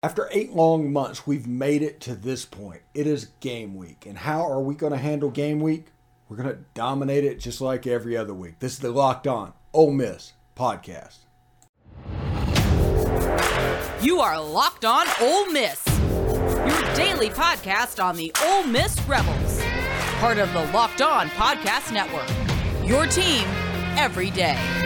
After eight long months, we've made it to this point. It is game week. And how are we going to handle game week? We're going to dominate it just like every other week. This is the Locked On Ole Miss podcast. You are Locked On Ole Miss, your daily podcast on the Ole Miss Rebels, part of the Locked On Podcast Network. Your team every day.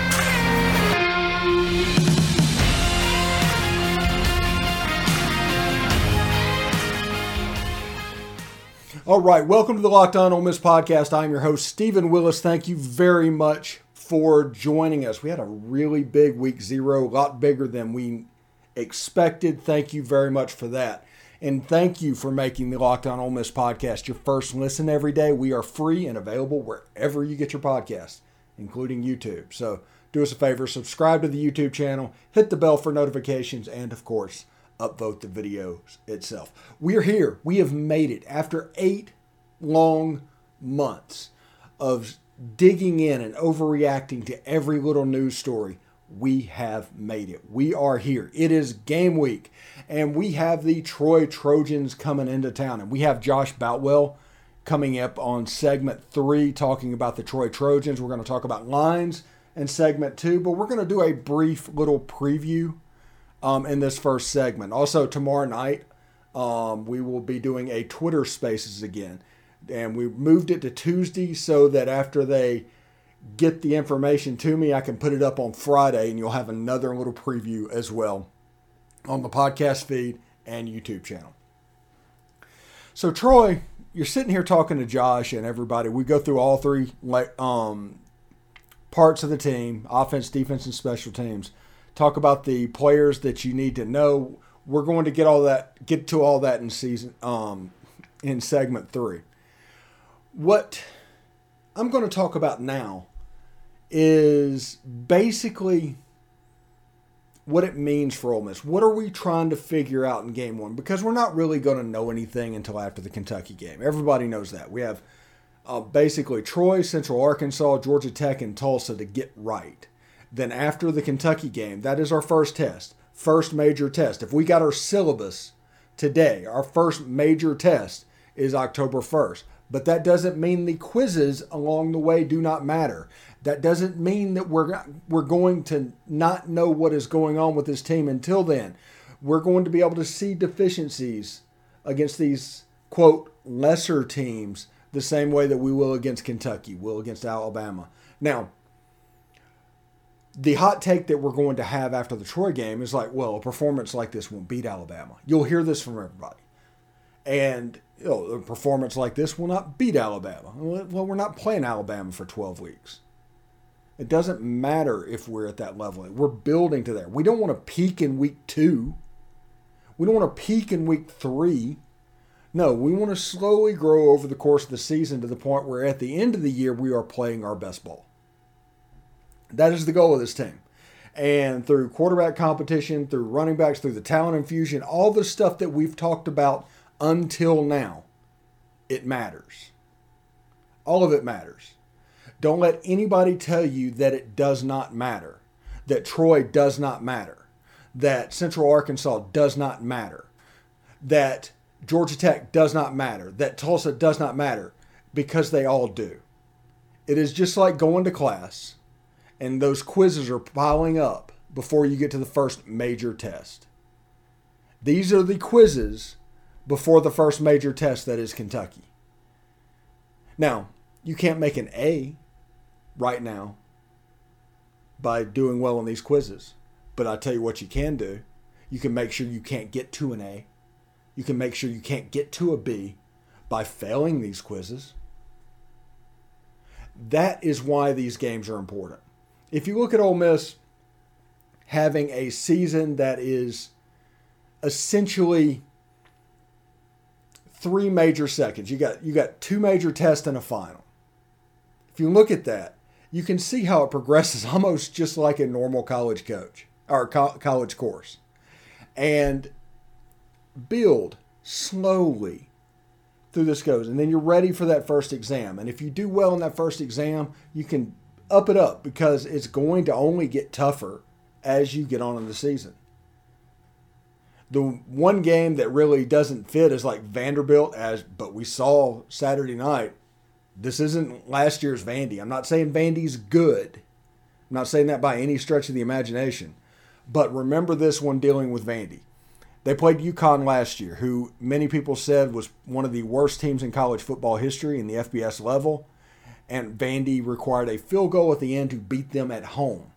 All right, welcome to the Locked On Ole Miss podcast. I'm your host, Stephen Willis. Thank you very much for joining us. We had a really big week zero, a lot bigger than we expected. Thank you very much for that. And thank you for making the Locked On Ole Miss podcast your first listen every day. We are free and available wherever you get your podcasts, including YouTube. So do us a favor, subscribe to the YouTube channel, hit the bell for notifications, and of course, upvote the videos itself. We're here. We have made it after eight long months of digging in and overreacting to every little news story. We have made it. We are here. It is game week, and we have the Troy Trojans coming into town, and we have Josh Boutwell coming up on segment three, talking about the Troy Trojans. We're going to talk about lines in segment two, but we're going to do a brief little preview um, in this first segment. Also, tomorrow night, um, we will be doing a Twitter Spaces again. And we moved it to Tuesday so that after they get the information to me, I can put it up on Friday and you'll have another little preview as well on the podcast feed and YouTube channel. So, Troy, you're sitting here talking to Josh and everybody. We go through all three um, parts of the team offense, defense, and special teams talk about the players that you need to know. We're going to get all that, get to all that in season, um, in segment three. What I'm going to talk about now is basically what it means for Ole Miss. What are we trying to figure out in game one? Because we're not really going to know anything until after the Kentucky game. Everybody knows that. We have uh, basically Troy, Central Arkansas, Georgia Tech, and Tulsa to get right. Then after the Kentucky game, that is our first test, first major test. If we got our syllabus today, our first major test is October 1st. But that doesn't mean the quizzes along the way do not matter. That doesn't mean that we're we're going to not know what is going on with this team until then. We're going to be able to see deficiencies against these quote lesser teams the same way that we will against Kentucky, will against Alabama. Now, the hot take that we're going to have after the Troy game is like, well, a performance like this won't beat Alabama. You'll hear this from everybody. And you know, a performance like this will not beat Alabama. Well, we're not playing Alabama for 12 weeks. It doesn't matter if we're at that level. We're building to there. We don't want to peak in week two. We don't want to peak in week three. No, we want to slowly grow over the course of the season to the point where at the end of the year we are playing our best ball. That is the goal of this team. And through quarterback competition, through running backs, through the talent infusion, all the stuff that we've talked about until now, it matters. All of it matters. Don't let anybody tell you that it does not matter, that Troy does not matter, that Central Arkansas does not matter, that Georgia Tech does not matter, that Tulsa does not matter, because they all do. It is just like going to class and those quizzes are piling up before you get to the first major test. These are the quizzes before the first major test that is Kentucky. Now, you can't make an A right now by doing well on these quizzes, but I tell you what you can do. You can make sure you can't get to an A. You can make sure you can't get to a B by failing these quizzes. That is why these games are important if you look at Ole Miss having a season that is essentially three major seconds, you got you got two major tests and a final. If you look at that, you can see how it progresses almost just like a normal college coach or co- college course, and build slowly through this goes, and then you're ready for that first exam. And if you do well in that first exam, you can up it up because it's going to only get tougher as you get on in the season. The one game that really doesn't fit is like Vanderbilt, as but we saw Saturday night. This isn't last year's Vandy. I'm not saying Vandy's good. I'm not saying that by any stretch of the imagination. But remember this one dealing with Vandy. They played UConn last year, who many people said was one of the worst teams in college football history in the FBS level. And Vandy required a field goal at the end to beat them at home.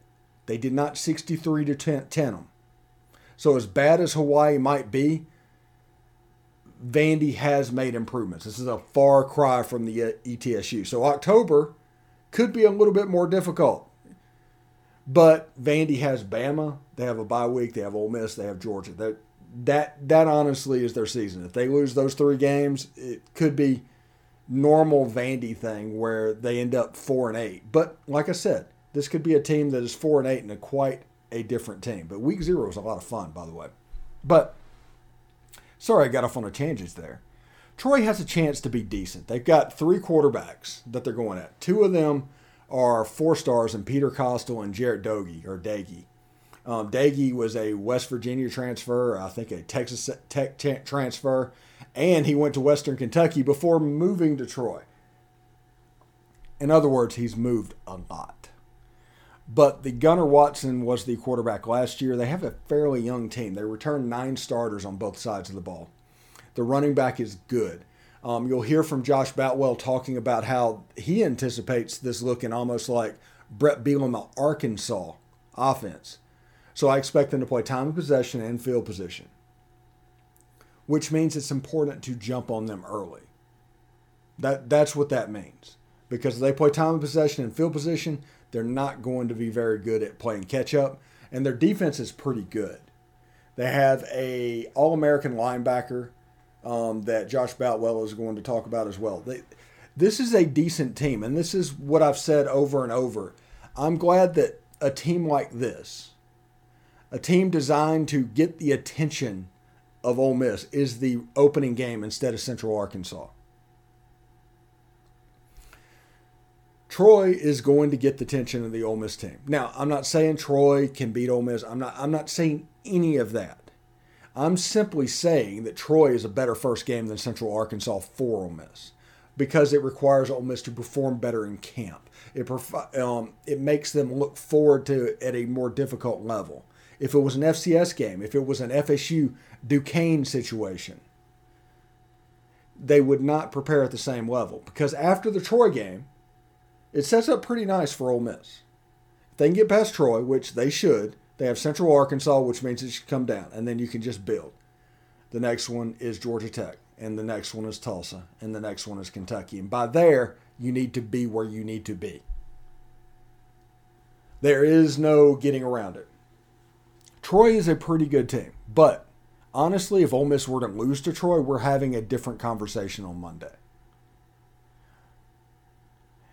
They did not 63 to 10, 10 them. So, as bad as Hawaii might be, Vandy has made improvements. This is a far cry from the uh, ETSU. So, October could be a little bit more difficult. But Vandy has Bama. They have a bye week. They have Ole Miss. They have Georgia. That that that honestly is their season. If they lose those three games, it could be normal Vandy thing where they end up four and eight. But like I said, this could be a team that is four and eight and a quite a different team. But week zero was a lot of fun, by the way. But sorry, I got off on a tangent there. Troy has a chance to be decent. They've got three quarterbacks that they're going at. Two of them are four stars, and Peter Costello and Jarret Doege or Daggy. Um, Dagey was a West Virginia transfer, I think a Texas Tech transfer, and he went to Western Kentucky before moving to Troy. In other words, he's moved a lot. But the Gunnar Watson was the quarterback last year. They have a fairly young team. They returned nine starters on both sides of the ball. The running back is good. Um, you'll hear from Josh Boutwell talking about how he anticipates this looking almost like Brett Bielema Arkansas offense. So I expect them to play time of possession and field position, which means it's important to jump on them early. That that's what that means because they play time of possession and field position, they're not going to be very good at playing catch up, and their defense is pretty good. They have a All American linebacker um, that Josh Boutwell is going to talk about as well. They, this is a decent team, and this is what I've said over and over. I'm glad that a team like this, a team designed to get the attention of Ole Miss, is the opening game instead of Central Arkansas. Troy is going to get the attention of the Ole Miss team. Now, I'm not saying Troy can beat Ole Miss. I'm not. I'm not saying any of that. I'm simply saying that Troy is a better first game than Central Arkansas for Ole Miss because it requires Ole Miss to perform better in camp. It um, it makes them look forward to it at a more difficult level. If it was an FCS game, if it was an FSU Duquesne situation, they would not prepare at the same level because after the Troy game it sets up pretty nice for Ole Miss. If they can get past Troy, which they should, they have Central Arkansas, which means it should come down, and then you can just build. The next one is Georgia Tech, and the next one is Tulsa, and the next one is Kentucky. And by there, you need to be where you need to be. There is no getting around it. Troy is a pretty good team, but honestly, if Ole Miss were to lose to Troy, we're having a different conversation on Monday.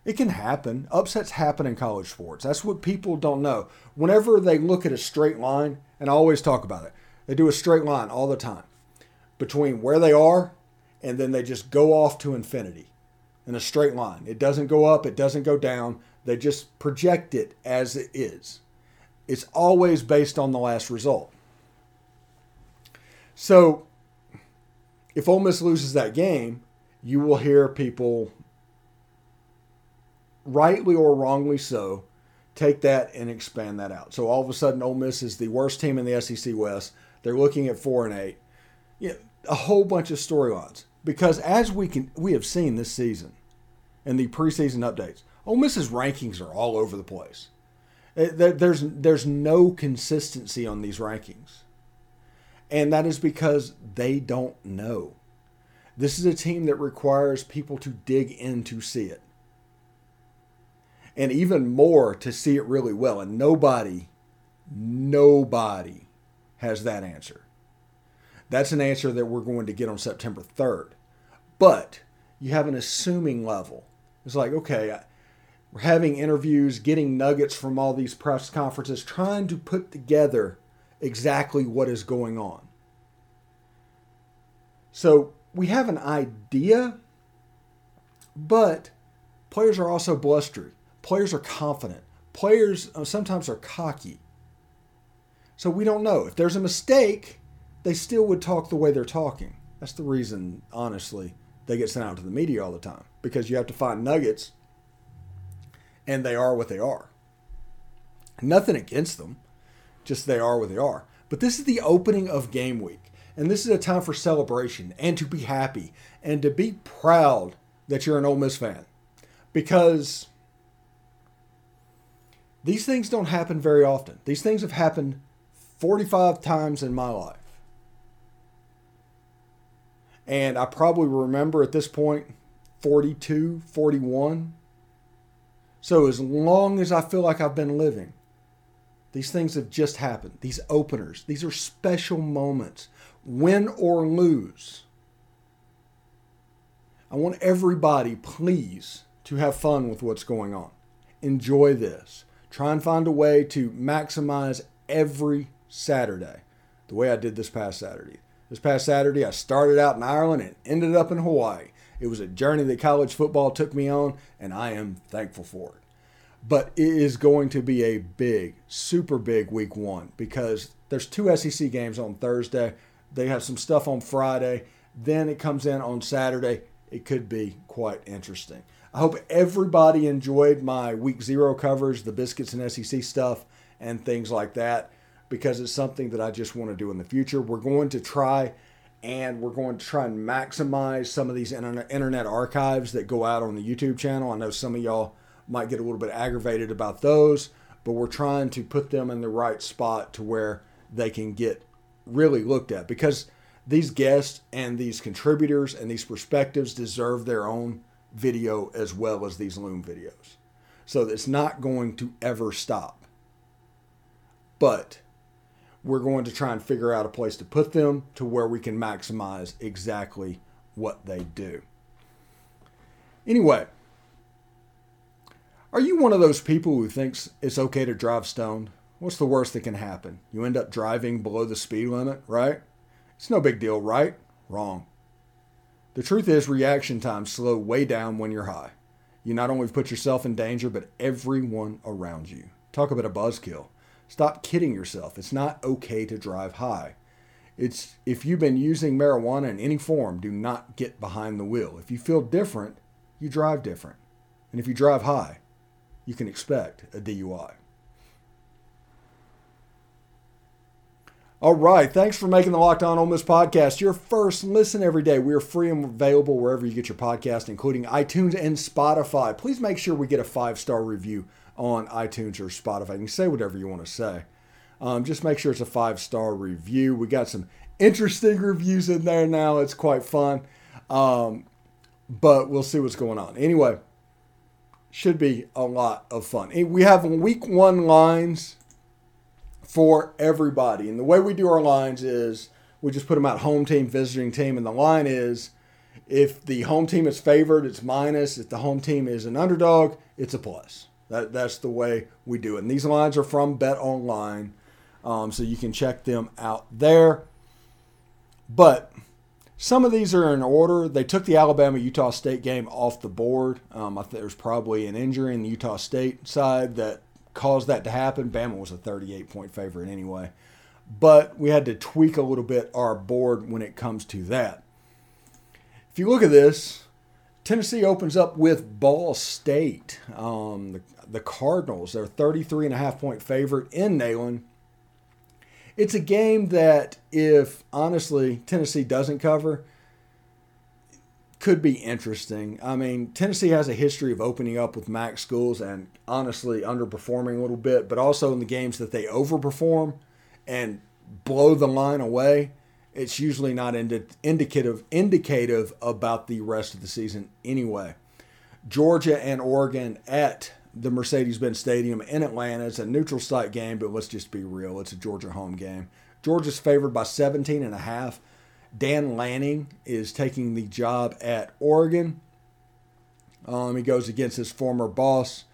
It can happen. Upsets happen in college sports. That's what people don't know. Whenever they look at a straight line, and I always talk about it, they do a straight line all the time between where they are and then they just go off to infinity in a straight line. It doesn't go up, it doesn't go down. They just project it as it is. It's always based on the last result. So if Ole Miss loses that game, you will hear people rightly or wrongly so, take that and expand that out. So all of a sudden, Ole Miss is the worst team in the SEC West. They're looking at four and eight. Yeah, a whole bunch of storylines because as we can we have seen this season in the preseason updates, Ole Miss's rankings are all over the place. Eh, there's there's no consistency on these rankings, and that is because they don't know. This is a team that requires people to dig in to see it and even more to see it really well. And nobody, nobody has that answer. That's an answer that we're going to get on September 3rd. But you have an assuming level. It's like, okay, having interviews, getting nuggets from all these press conferences, trying to put together exactly what is going on. So we have an idea, but players are also blustery. Players are confident. Players uh, sometimes are cocky. So we don't know. If there's a mistake, they still would talk the way they're talking. That's the reason, honestly, they get sent out to the media all the time because you have to find nuggets and they are what they are. Nothing against them, just they are what they are. But this is the opening of game week. And this is a time for celebration and to be happy and to be proud that you're an Ole Miss fan. Because these things don't happen very often. These things have happened 45 times in my life. And I probably remember at this point 42, 41. So as long as I feel like I've been living, these things have just happened. These openers, these are special moments, win or lose. I want everybody, please, to have fun with what's going on. Enjoy this. Try and find a way to maximize every Saturday, the way I did this past Saturday. This past Saturday, I started out in Ireland and ended up in Hawaii. It was a journey that college football took me on, and I am thankful for it. But it is going to be a big, super big week one because there's two SEC games on Thursday. They have some stuff on Friday. Then it comes in on Saturday. It could be quite interesting. I hope everybody enjoyed my week zero covers, the biscuits and SEC stuff, and things like that, because it's something that I just want to do in the future. We're going to try and we're going to try and maximize some of these internet archives that go out on the YouTube channel. I know some of y'all might get a little bit aggravated about those, but we're trying to put them in the right spot to where they can get really looked at because these guests and these contributors and these perspectives deserve their own video as well as these Loom videos. So it's not going to ever stop. But we're going to try and figure out a place to put them to where we can maximize exactly what they do. Anyway, are you one of those people who thinks it's okay to drive stoned? What's the worst that can happen? You end up driving below the speed limit, right? It's no big deal, right? Wrong. The truth is, reaction times slow way down when you're high. You not only put yourself in danger, but everyone around you. Talk about a buzzkill. Stop kidding yourself. It's not okay to drive high. It's if you've been using marijuana in any form, do not get behind the wheel. If you feel different, you drive different. And if you drive high, you can expect a DUI. All right. Thanks for making the Locked On Ole Miss podcast your first listen every day. We are free and available wherever you get your podcast, including iTunes and Spotify. Please make sure we get a five star review on iTunes or Spotify. You can say whatever you want to say. Um, just make sure it's a five star review. We got some interesting reviews in there now. It's quite fun. Um, but we'll see what's going on. Anyway, should be a lot of fun. We have week one lines for everybody. And the way we do our lines is we just put them out home team, visiting team, and the line is if the home team is favored, it's minus. If the home team is an underdog, it's a plus. That, that's the way we do it. And these lines are from Bet Online, um, so you can check them out there. But some of these are in order. They took the Alabama Utah State game off the board. Um, I think there's probably an injury in the Utah State side that caused that to happen. Bama was a 38 point favorite anyway. But we had to tweak a little bit our board when it comes to that. If you look at this, Tennessee opens up with Ball State. Um, the, the Cardinals, they're 33 and a half point favorite in Neyland. It's a game that, if honestly Tennessee doesn't cover, could be interesting. I mean, Tennessee has a history of opening up with MAC schools and honestly underperforming a little bit, but also in the games that they overperform and blow the line away, it's usually not indi- indicative indicative about the rest of the season anyway. Georgia and Oregon at the Mercedes-Benz Stadium in Atlanta. It's a neutral site game, but let's just be real. It's a Georgia home game. Georgia's favored by 17 and a half. Dan Lanning is taking the job at Oregon. Um, he goes against his former boss,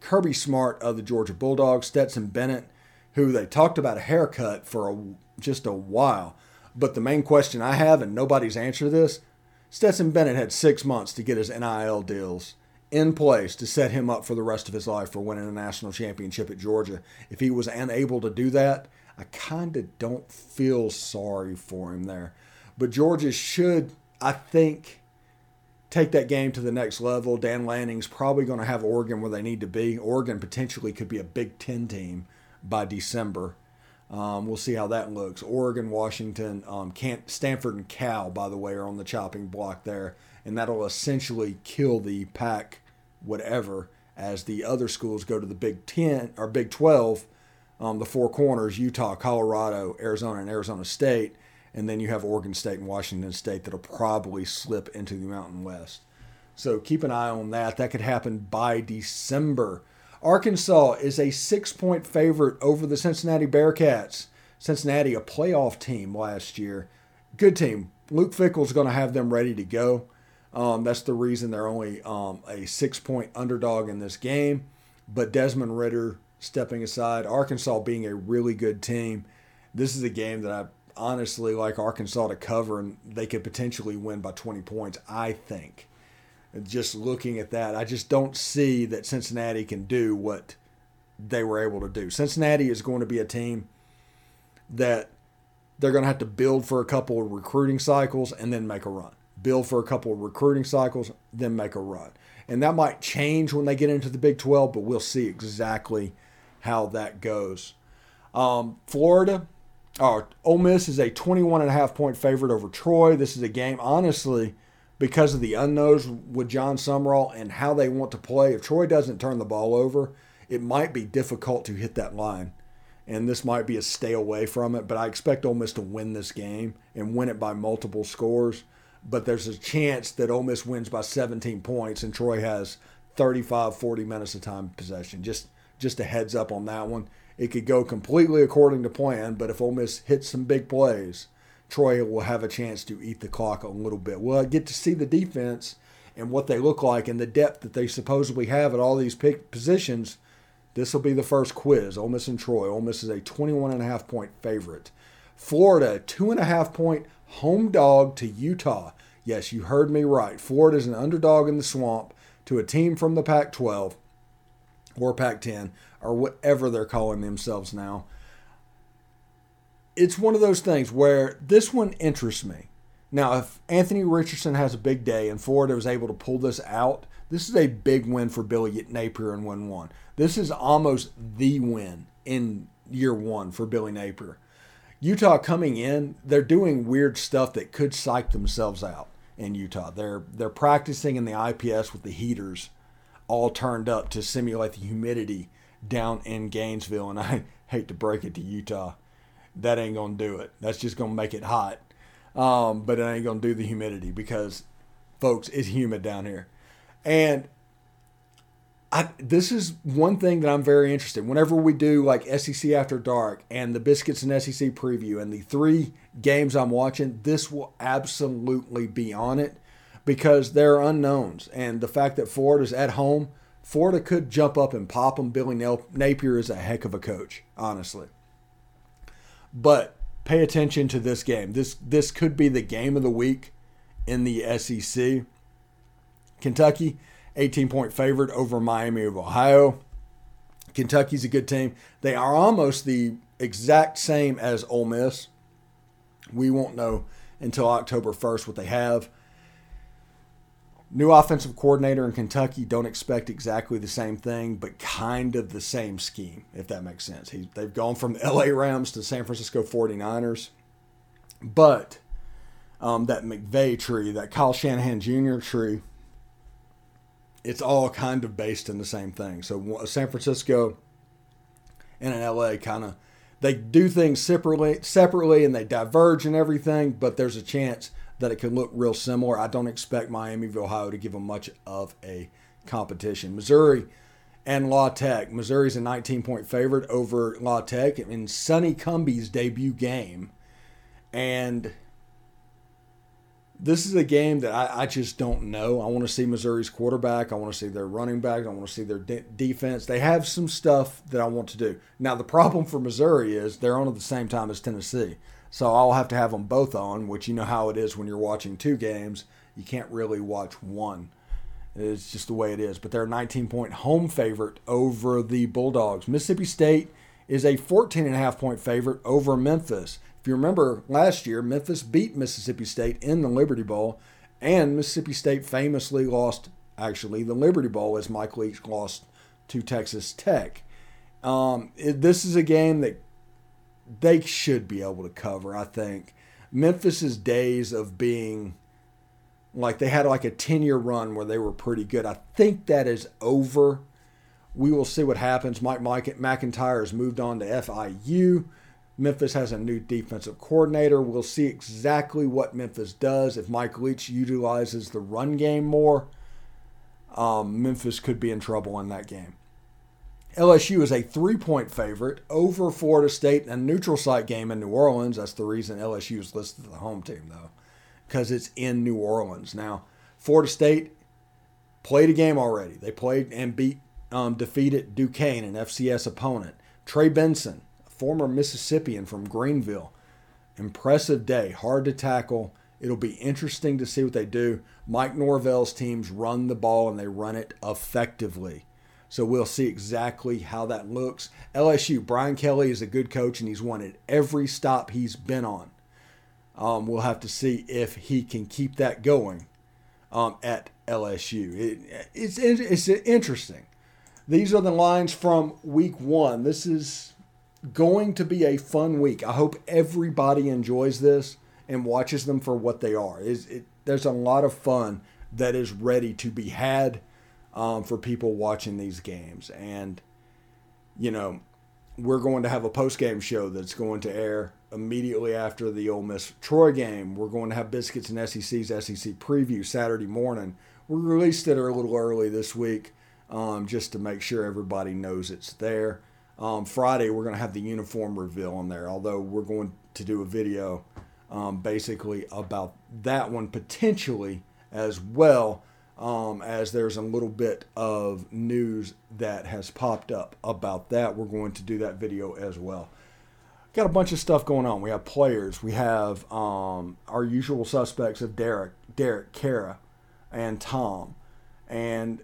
Kirby Smart of the Georgia Bulldogs, Stetson Bennett, who they talked about a haircut for a, just a while. But the main question I have, and nobody's answered this, Stetson Bennett had six months to get his NIL deals in place to set him up for the rest of his life for winning a national championship at Georgia. If he was unable to do that, I kind of don't feel sorry for him there. But Georgia should, I think, take that game to the next level. Dan Lanning's probably going to have Oregon where they need to be. Oregon potentially could be a Big Ten team by December. Um, we'll see how that looks. Oregon, Washington, um, Stanford, and Cal, by the way, are on the chopping block there, and that'll essentially kill the pack, whatever, as the other schools go to the Big Ten or Big Twelve, um, the four corners: Utah, Colorado, Arizona, and Arizona State, and then you have Oregon State and Washington State that'll probably slip into the Mountain West. So keep an eye on that. That could happen by December. Arkansas is a six point favorite over the Cincinnati Bearcats. Cincinnati, a playoff team last year. Good team. Luke Fickell's going to have them ready to go. Um, that's the reason they're only um, a six point underdog in this game. But Desmond Ridder stepping aside, Arkansas being a really good team. This is a game that I honestly like Arkansas to cover, and they could potentially win by 20 points, I think just looking at that, I just don't see that Cincinnati can do what they were able to do. Cincinnati is going to be a team that they're going to have to build for a couple of recruiting cycles and then make a run. Build for a couple of recruiting cycles, then make a run. And that might change when they get into the Big 12, but we'll see exactly how that goes. Um, Florida, or Ole Miss is a 21 and a half point favorite over Troy. This is a game, honestly, because of the unknowns with Jon Sumrall and how they want to play. If Troy doesn't turn the ball over, it might be difficult to hit that line. And this might be a stay away from it, but I expect Ole Miss to win this game and win it by multiple scores. But there's a chance that Ole Miss wins by 17 points and Troy has 35, 40 minutes of time possession. Just just a heads up on that one. It could go completely according to plan, but if Ole Miss hits some big plays, Troy will have a chance to eat the clock a little bit. We'll get to see the defense and what they look like and the depth that they supposedly have at all these positions. This will be the first quiz. Ole Miss and Troy. Ole Miss is a 21 and a half point favorite. Florida, two and a half point home dog to Utah. Yes, you heard me right. Florida is an underdog in the swamp to a team from the Pac 12 or Pac 10 or whatever they're calling themselves now it's one of those things where this one interests me. Now, if Anthony Richardson has a big day and Florida was able to pull this out, this is a big win for Billy Napier in 1 1. This is almost the win in year one for Billy Napier. Utah coming in, they're doing weird stuff that could psych themselves out in Utah. They're they're practicing in the IPF with the heaters all turned up to simulate the humidity down in Gainesville. And I hate to break it to Utah that ain't gonna do it. That's just gonna make it hot. Um, but it ain't gonna do the humidity because, folks, it's humid down here, and I, this is one thing that I'm very interested. Whenever we do like SEC After Dark and the Biscuits and SEC preview and the three games I'm watching, this will absolutely be on it because there are unknowns. And the fact that Florida's at home, Florida could jump up and pop them. Billy Napier is a heck of a coach, honestly. But pay attention to this game. This this could be the game of the week in the SEC. Kentucky, 18 point favorite over Miami of Ohio. Kentucky's a good team. They are almost the exact same as Ole Miss. We won't know until October 1st what they have. New offensive coordinator in Kentucky. Don't expect exactly the same thing, but kind of the same scheme, if that makes sense. He, they've gone from the LA Rams to San Francisco 49ers. But um, that McVay tree, that Kyle Shanahan Jr. tree, it's all kind of based in the same thing. So San Francisco and in LA kind of they do things separately, separately, and they diverge and everything. But there's a chance that it can look real similar. I don't expect Miami of Ohio to give them much of a competition. Missouri and La Tech. Missouri's a 19 point favorite over La Tech in Sonny Cumbie's debut game. And this is a game that I, I just don't know. I want to see Missouri's quarterback. I want to see their running back. I want to see their de- defense. They have some stuff that I want to do. Now, the problem for Missouri is they're on at the same time as Tennessee. So I'll have to have them both on, which you know how it is when you're watching two games. You can't really watch one. It's just the way it is. But they're a 19 point home favorite over the Bulldogs. Mississippi State is a 14 and a half point favorite over Memphis. If you remember last year, Memphis beat Mississippi State in the Liberty Bowl, and Mississippi State famously lost, actually, the Liberty Bowl as Mike Leach lost to Texas Tech. Um, it, this is a game that they should be able to cover, I think. Memphis's days of being like they had like a 10 year run where they were pretty good. I think that is over. We will see what happens. Mike, Mike MacIntyre has moved on to FIU. Memphis has a new defensive coordinator. We'll see exactly what Memphis does. If Mike Leach utilizes the run game more, um, Memphis could be in trouble in that game. LSU is a three point favorite over Florida State in a neutral site game in New Orleans. That's the reason LSU is listed as the home team, though, because it's in New Orleans. Now, Florida State played a game already. They played and beat, um, defeated Duquesne, an FCS opponent. Trey Benson, former Mississippian from Greenville. Impressive day, hard to tackle. It'll be interesting to see what they do. Mike Norvell's teams run the ball and they run it effectively. So we'll see exactly how that looks. LSU, Brian Kelly is a good coach and he's won at every stop he's been on. Um, we'll have to see if he can keep that going um, at LSU. It, it's, it's interesting. These are the lines from week one. This is going to be a fun week. I hope everybody enjoys this and watches them for what they are. it, there's a lot of fun that is ready to be had um, for people watching these games. And, you know, we're going to have a post game show that's going to air immediately after the Ole Miss Troy game. We're going to have Biscuits and SEC's SEC preview Saturday morning. We released it a little early this week um, just to make sure everybody knows it's there. Um, Friday, we're going to have the uniform reveal on there, although we're going to do a video um, basically about that one potentially as well um, as there's a little bit of news that has popped up about that. We're going to do that video as well. Got a bunch of stuff going on. We have players. We have um, our usual suspects of Derek, Derek, Kara, and Tom, and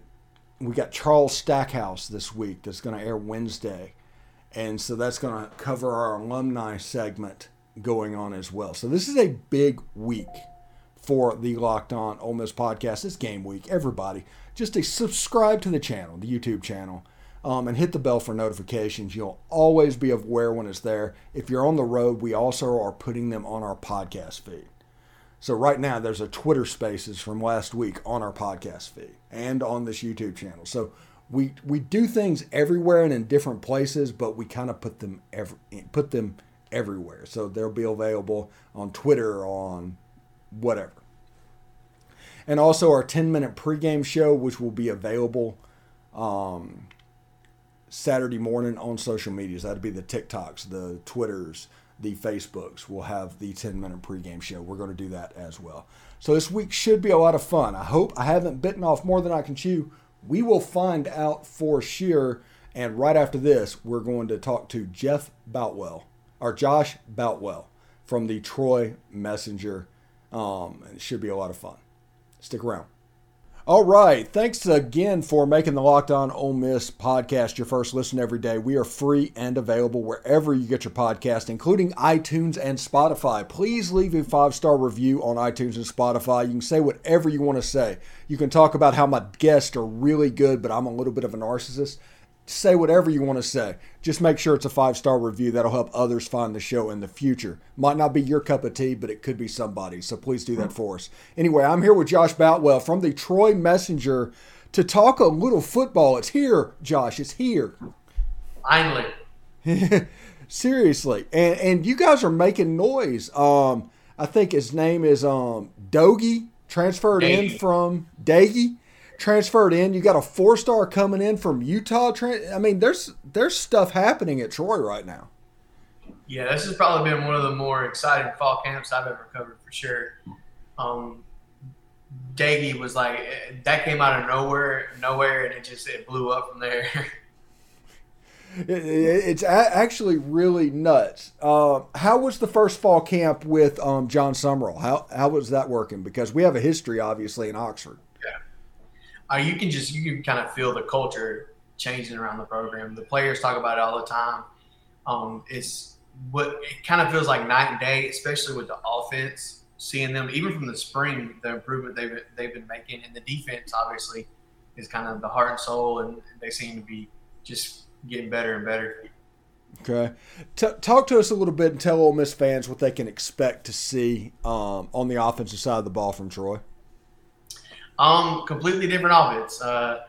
we got Charles Stackhouse this week. That's going to air Wednesday, and so that's going to cover our alumni segment going on as well. So this is a big week for the Locked On Ole Miss podcast. It's game week. Everybody, just to subscribe to the channel, the YouTube channel, um, and hit the bell for notifications. You'll always be aware when it's there. If you're on the road, we also are putting them on our podcast feed. So right now, there's a Twitter Spaces from last week on our podcast feed and on this YouTube channel. So we we do things everywhere and in different places, but we kind of put them every, put them everywhere. So they'll be available on Twitter, on whatever. And also our 10 minute pregame show, which will be available um, Saturday morning on social medias. That'd be the TikToks, the Twitters, the Facebooks. We'll have the 10 minute pregame show. We're going to do that as well. So this week should be a lot of fun. I hope I haven't bitten off more than I can chew. We will find out for sure. And right after this, we're going to talk to Jeff Boutwell, or Josh Boutwell from the Troy Messenger um, it should be a lot of fun. Stick around. All right. Thanks again for making the Locked On Ole Miss podcast your first listen every day. We are free and available wherever you get your podcast, including iTunes and Spotify. Please leave a five star review on iTunes and Spotify. You can say whatever you want to say. You can talk about how my guests are really good, but I'm a little bit of a narcissist say whatever you want to say. Just make sure it's a five star review. That'll help others find the show in the future. Might not be your cup of tea, but it could be somebody. So please do that for us. Anyway, I'm here with Josh Boutwell from the Troy Messenger to talk a little football. It's here, Josh. It's here. Finally. Seriously. And and you guys are making noise. Um I think his name is um Dogie transferred in from Daggy transferred in. You got a four star coming in from Utah. I mean, there's there's stuff happening at Troy right now. Yeah, this has probably been one of the more exciting fall camps I've ever covered for sure. Um, Daggy was like that came out of nowhere, nowhere, and it just it blew up from there. it, it's actually really nuts. Uh, how was the first fall camp with um, Jon Sumrall? How how was that working? Because we have a history, obviously, in Oxford uh, you can just you can kind of feel the culture changing around the program. The players talk about it all the time. Um, it's what it kind of feels like night and day, especially with the offense. Seeing them even from the spring, the improvement they've they've been making, and the defense obviously is kind of the heart and soul, and they seem to be just getting better and better. Okay, T- talk to us a little bit and tell Ole Miss fans what they can expect to see um, on the offensive side of the ball from Troy. Um, completely different offense. Uh,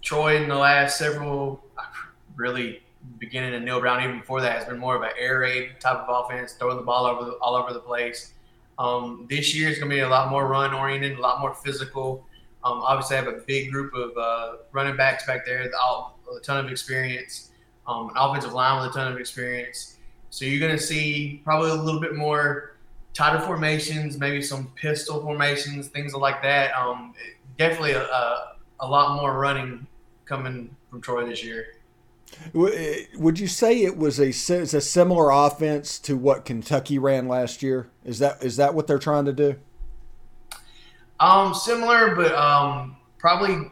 Troy in the last several, really beginning of Neal Brown, even before that, has been more of an air raid type of offense, throwing the ball over the, all over the place. Um, this year is going to be a lot more run oriented, a lot more physical. Um, obviously, I have a big group of uh, running backs back there, all, a ton of experience, um, an offensive line with a ton of experience. So you're going to see probably a little bit more tighter formations, maybe some pistol formations, things like that. Um, definitely a, a, a lot more running coming from Troy this year. Eh, would you say it was a it's a similar offense to what Kentucky ran last year? Is that is that what they're trying to do? Um, similar, but um, probably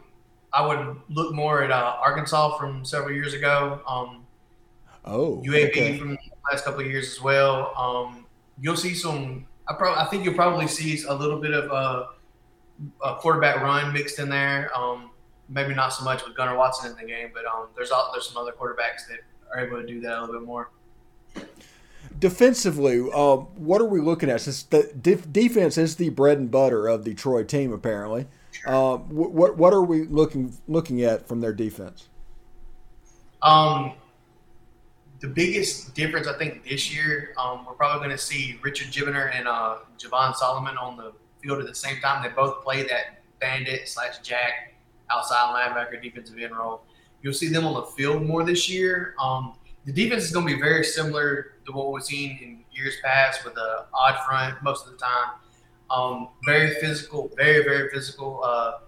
I would look more at uh, Arkansas from several years ago. Um, oh, UAB okay. from the last couple of years as well. Um, you'll see some. I probably I think you'll probably see a little bit of uh, a quarterback run mixed in there. Um, maybe not so much with Gunnar Watson in the game, but um, there's all, there's some other quarterbacks that are able to do that a little bit more. Defensively, uh, what are we looking at? Since the def- defense is the bread and butter of the Troy team, apparently, uh, what what are we looking looking at from their defense? Um, the biggest difference I think this year, um, we're probably going to see Richard Jibunor and uh, Javon Solomon on the field at the same time. They both play that bandit slash jack outside linebacker, defensive end role. You'll see them on the field more this year. Um, the defense is going to be very similar to what we've seen in years past with a odd front most of the time. Um, very physical, very very physical. Uh,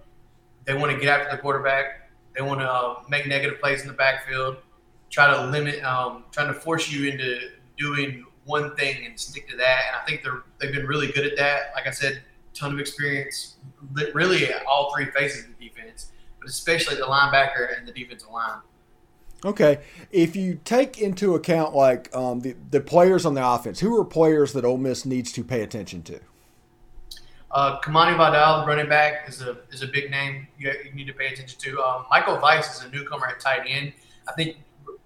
they want to get after the quarterback. They want to uh, make negative plays in the backfield. Try to limit, um, trying to force you into doing one thing and stick to that. And I think they're they've been really good at that. Like I said, ton of experience, really at all three phases of defense, but especially the linebacker and the defensive line. Okay, if you take into account like um, the the players on the offense, who are players that Ole Miss needs to pay attention to? Uh, Kimani Vidal, running back, is a is a big name you, you need to pay attention to. Um, Michael Vice is a newcomer at tight end. I think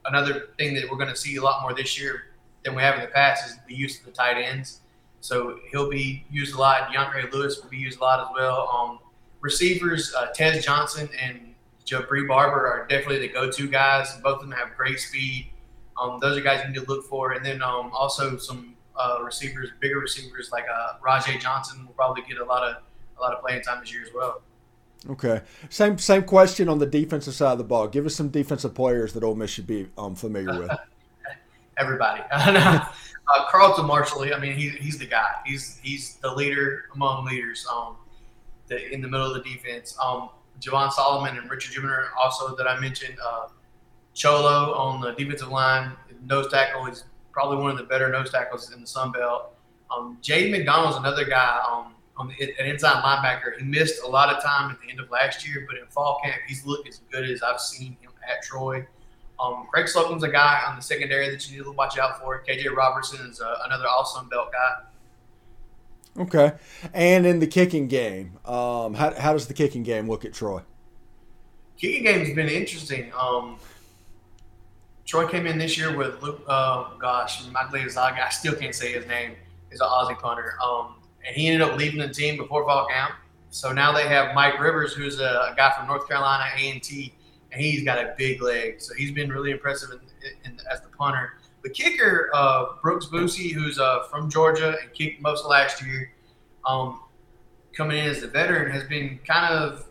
another thing that we're going to see a lot more this year than we have in the past is the use of the tight ends. So he'll be used a lot. DeAndre Lewis will be used a lot as well. Um, receivers, uh, Tez Johnson and Jabre Barber are definitely the go-to guys. Both of them have great speed. Um, those are guys you need to look for. And then um, also some uh, receivers, bigger receivers like uh, Rahjai Johnson will probably get a lot of a lot of playing time this year as well. Okay. Same same question on the defensive side of the ball. Give us some defensive players that Ole Miss should be um, familiar with. Everybody. uh, Carlton Martial. I mean, he's he's the guy. He's he's the leader among leaders. Um, the, in the middle of the defense. Um, Javon Solomon and Richard Jibunor also that I mentioned. Uh, Choloh on the defensive line, nose tackle. He's probably one of the better nose tackles in the Sun Belt. Um, Jaden McDonald's another guy um, on the, an inside linebacker. He missed a lot of time at the end of last year, but in fall camp, he's looked as good as I've seen him at Troy. Um, Craig Slocum's a guy on the secondary that you need to watch out for. KJ Robertson is uh, another all-Sun Belt guy. Okay. And in the kicking game, um, how, how does the kicking game look at Troy? Kicking game has been interesting. Um, Troy came in this year with Luke, uh, gosh, Magliazzaga, I still can't say his name, is an Aussie punter. Um, and he ended up leaving the team before fall camp. So now they have Mike Rivers, who's a, a guy from North Carolina A&T, and he's got a big leg. So he's been really impressive in, in, as the punter. The kicker, uh, Brooks Boosie, who's uh, from Georgia and kicked most last year, um, coming in as a veteran, has been kind of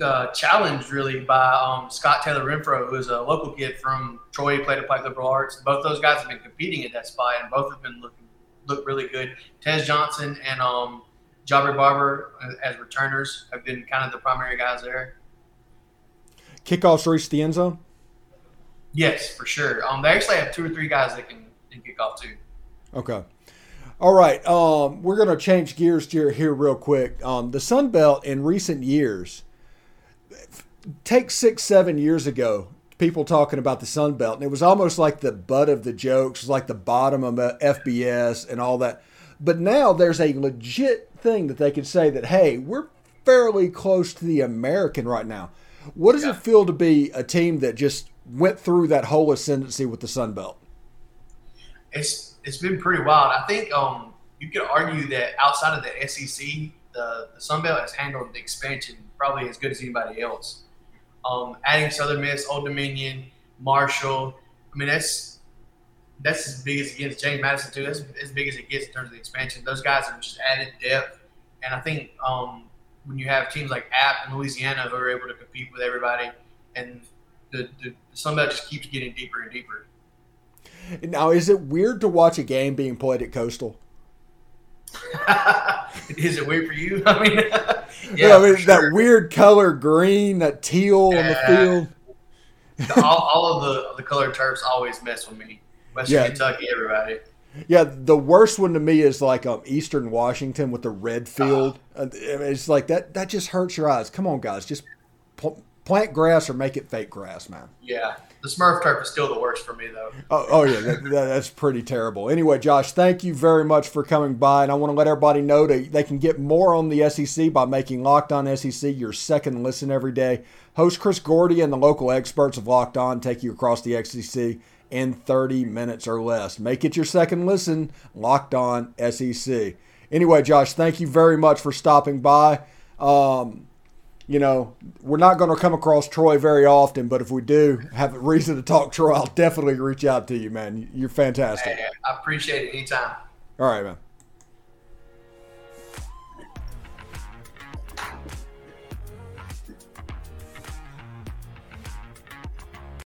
uh, challenged really by um, Scott Taylor Renfro, who's a local kid from Troy, played at Pike Liberal Arts. Both those guys have been competing at that spot, and both have been looking look really good. Tez Johnson and um, Jabre Barber as returners have been kind of the primary guys there. Kickoffs reach the end zone. Yes, for sure. Um, they actually have two or three guys that can, can kick off too. Okay. All right. Um, we're going to change gears here, here real quick. Um, the Sun Belt in recent years, take six, seven years ago, people talking about the Sun Belt, and it was almost like the butt of the jokes, like the bottom of FBS and all that. But now there's a legit thing that they could say that, hey, we're fairly close to the American right now. What does yeah. it feel to be a team that just went through that whole ascendancy with the Sun Belt? It's it's been pretty wild. I think um, you could argue that outside of the SEC, the, the Sun Belt has handled the expansion probably as good as anybody else. Um, adding Southern Miss, Old Dominion, Marshall. I mean, that's that's as big as it gets. James Madison too. That's as big as it gets in terms of the expansion. Those guys have just added depth, and I think um, when you have teams like App and Louisiana who are able to compete with everybody, and the, the, the Sun Belt just keeps getting deeper and deeper. Now, is it weird to watch a game being played at Coastal? is it weird for you? I mean, yeah, I mean sure. that weird color green, that teal yeah. on the field. all, all, of the the colored turfs always mess with me. Western yeah. Kentucky, everybody. Yeah, the worst one to me is like um, Eastern Washington with the red field. Uh, it's like that. That just hurts your eyes. Come on, guys, just plant grass or make it fake grass, man. Yeah, the Smurf turf is still the worst for me, though. Oh, oh yeah, that, that, that's pretty terrible. Anyway, Josh, thank you very much for coming by, and I want to let everybody know that they can get more on the SEC by making Locked On SEC your second listen every day. Host Chris Gordy and the local experts of Locked On take you across the SEC in 30 minutes or less. Make it your second listen, Locked On SEC. Anyway, Josh, thank you very much for stopping by. Um, you know, we're not going to come across Troy very often, but if we do have a reason to talk Troy, I'll definitely reach out to you, man. You're fantastic. Hey, I appreciate it anytime. All right, man.